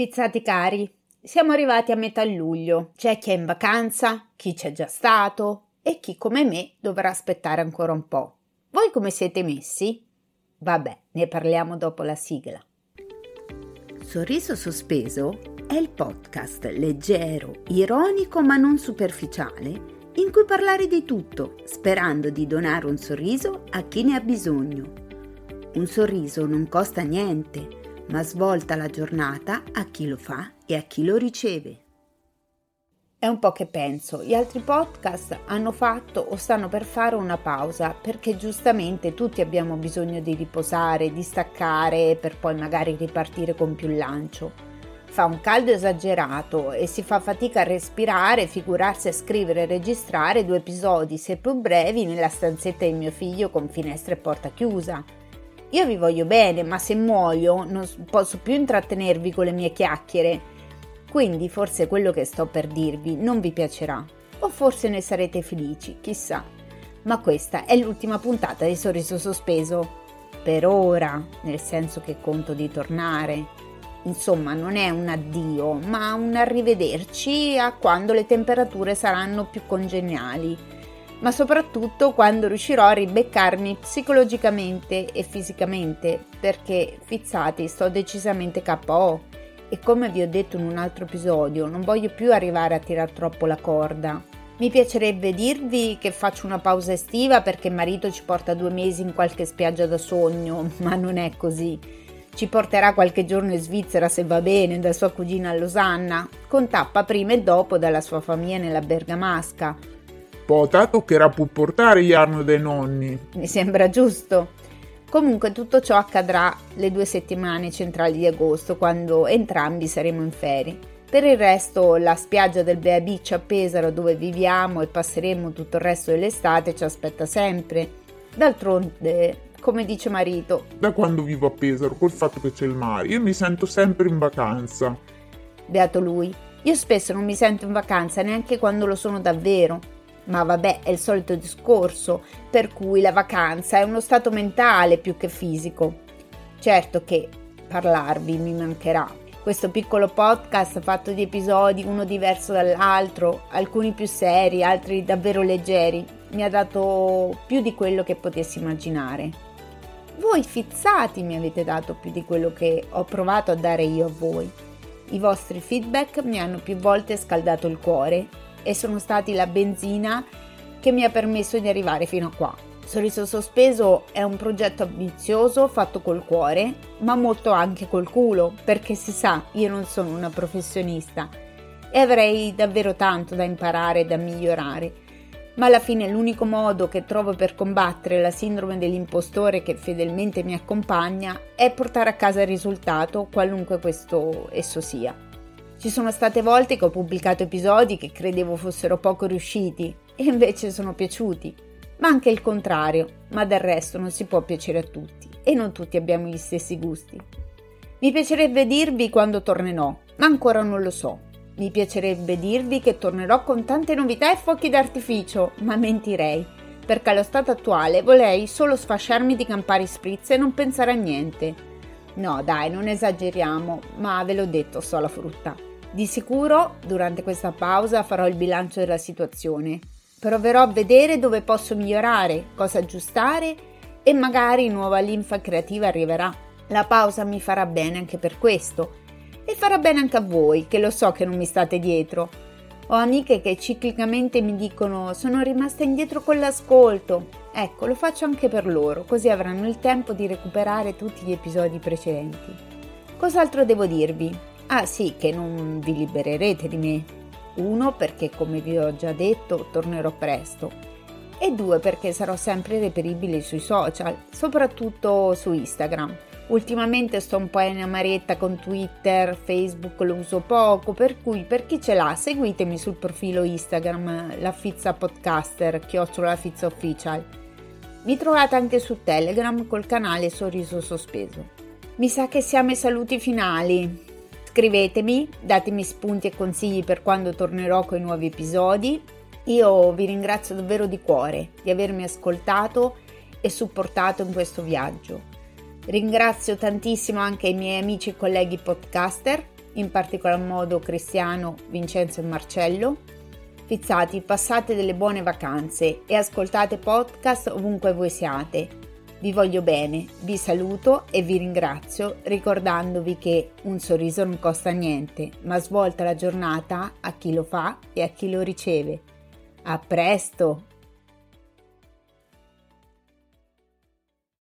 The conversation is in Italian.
Fizzati cari, siamo arrivati a metà luglio. C'è chi è in vacanza, chi c'è già stato e chi come me dovrà aspettare ancora un po'. Voi come siete messi? Vabbè, ne parliamo dopo la sigla. Sorriso sospeso è il podcast leggero, ironico ma non superficiale in cui parlare di tutto, sperando di donare un sorriso a chi ne ha bisogno. Un sorriso non costa niente ma svolta la giornata a chi lo fa e a chi lo riceve. È un po' che penso, gli altri podcast hanno fatto o stanno per fare una pausa perché giustamente tutti abbiamo bisogno di riposare, di staccare per poi magari ripartire con più lancio. Fa un caldo esagerato e si fa fatica a respirare, figurarsi a scrivere e registrare due episodi, seppur brevi, nella stanzetta di mio figlio con finestra e porta chiusa io vi voglio bene, ma se muoio non posso più intrattenervi con le mie chiacchiere. Quindi forse quello che sto per dirvi non vi piacerà, o forse ne sarete felici, chissà. Ma questa è l'ultima puntata di Sorriso Sospeso. Per ora, nel senso che conto di tornare. Insomma, non è un addio, ma un arrivederci a quando le temperature saranno più congeniali ma soprattutto quando riuscirò a ribeccarmi psicologicamente e fisicamente, perché fizzati sto decisamente KO e come vi ho detto in un altro episodio non voglio più arrivare a tirare troppo la corda. Mi piacerebbe dirvi che faccio una pausa estiva perché marito ci porta due mesi in qualche spiaggia da sogno, ma non è così. Ci porterà qualche giorno in Svizzera se va bene, da sua cugina a Losanna, con tappa prima e dopo dalla sua famiglia nella Bergamasca Pota toccherà pur portare gli arno dei nonni. Mi sembra giusto. Comunque tutto ciò accadrà le due settimane centrali di agosto, quando entrambi saremo in ferie. Per il resto, la spiaggia del Bea Beach a Pesaro, dove viviamo e passeremo tutto il resto dell'estate, ci aspetta sempre. D'altronde, come dice marito, da quando vivo a Pesaro, col fatto che c'è il mare, io mi sento sempre in vacanza. Beato lui. Io spesso non mi sento in vacanza neanche quando lo sono davvero. Ma vabbè, è il solito discorso, per cui la vacanza è uno stato mentale più che fisico. Certo che parlarvi mi mancherà. Questo piccolo podcast fatto di episodi, uno diverso dall'altro, alcuni più seri, altri davvero leggeri, mi ha dato più di quello che potessi immaginare. Voi fizzati mi avete dato più di quello che ho provato a dare io a voi. I vostri feedback mi hanno più volte scaldato il cuore e sono stati la benzina che mi ha permesso di arrivare fino a qua. Sorriso Sospeso è un progetto ambizioso fatto col cuore, ma molto anche col culo, perché si sa, io non sono una professionista e avrei davvero tanto da imparare e da migliorare. Ma alla fine l'unico modo che trovo per combattere la sindrome dell'impostore che fedelmente mi accompagna è portare a casa il risultato, qualunque questo esso sia. Ci sono state volte che ho pubblicato episodi che credevo fossero poco riusciti e invece sono piaciuti, ma anche il contrario, ma del resto non si può piacere a tutti e non tutti abbiamo gli stessi gusti. Mi piacerebbe dirvi quando tornerò, ma ancora non lo so. Mi piacerebbe dirvi che tornerò con tante novità e fuochi d'artificio, ma mentirei, perché allo stato attuale vorrei solo sfasciarmi di campari spritz e non pensare a niente. No, dai, non esageriamo, ma ve l'ho detto, so la frutta. Di sicuro durante questa pausa farò il bilancio della situazione. Proverò a vedere dove posso migliorare, cosa aggiustare e magari nuova linfa creativa arriverà. La pausa mi farà bene anche per questo e farà bene anche a voi, che lo so che non mi state dietro. Ho amiche che ciclicamente mi dicono sono rimasta indietro con l'ascolto. Ecco, lo faccio anche per loro, così avranno il tempo di recuperare tutti gli episodi precedenti. Cos'altro devo dirvi? Ah sì, che non vi libererete di me. Uno, perché come vi ho già detto, tornerò presto. E due, perché sarò sempre reperibile sui social, soprattutto su Instagram. Ultimamente sto un po' in amaretta con Twitter, Facebook lo uso poco, per cui per chi ce l'ha seguitemi sul profilo Instagram La Fizza Podcaster, chiocciola La Official. Mi trovate anche su Telegram col canale Sorriso Sospeso. Mi sa che siamo ai saluti finali. Scrivetemi, datemi spunti e consigli per quando tornerò con i nuovi episodi. Io vi ringrazio davvero di cuore di avermi ascoltato e supportato in questo viaggio. Ringrazio tantissimo anche i miei amici e colleghi podcaster in particolar modo Cristiano, Vincenzo e Marcello. Fizzati, passate delle buone vacanze e ascoltate podcast ovunque voi siate. Vi voglio bene, vi saluto e vi ringrazio ricordandovi che un sorriso non costa niente, ma svolta la giornata a chi lo fa e a chi lo riceve. A presto!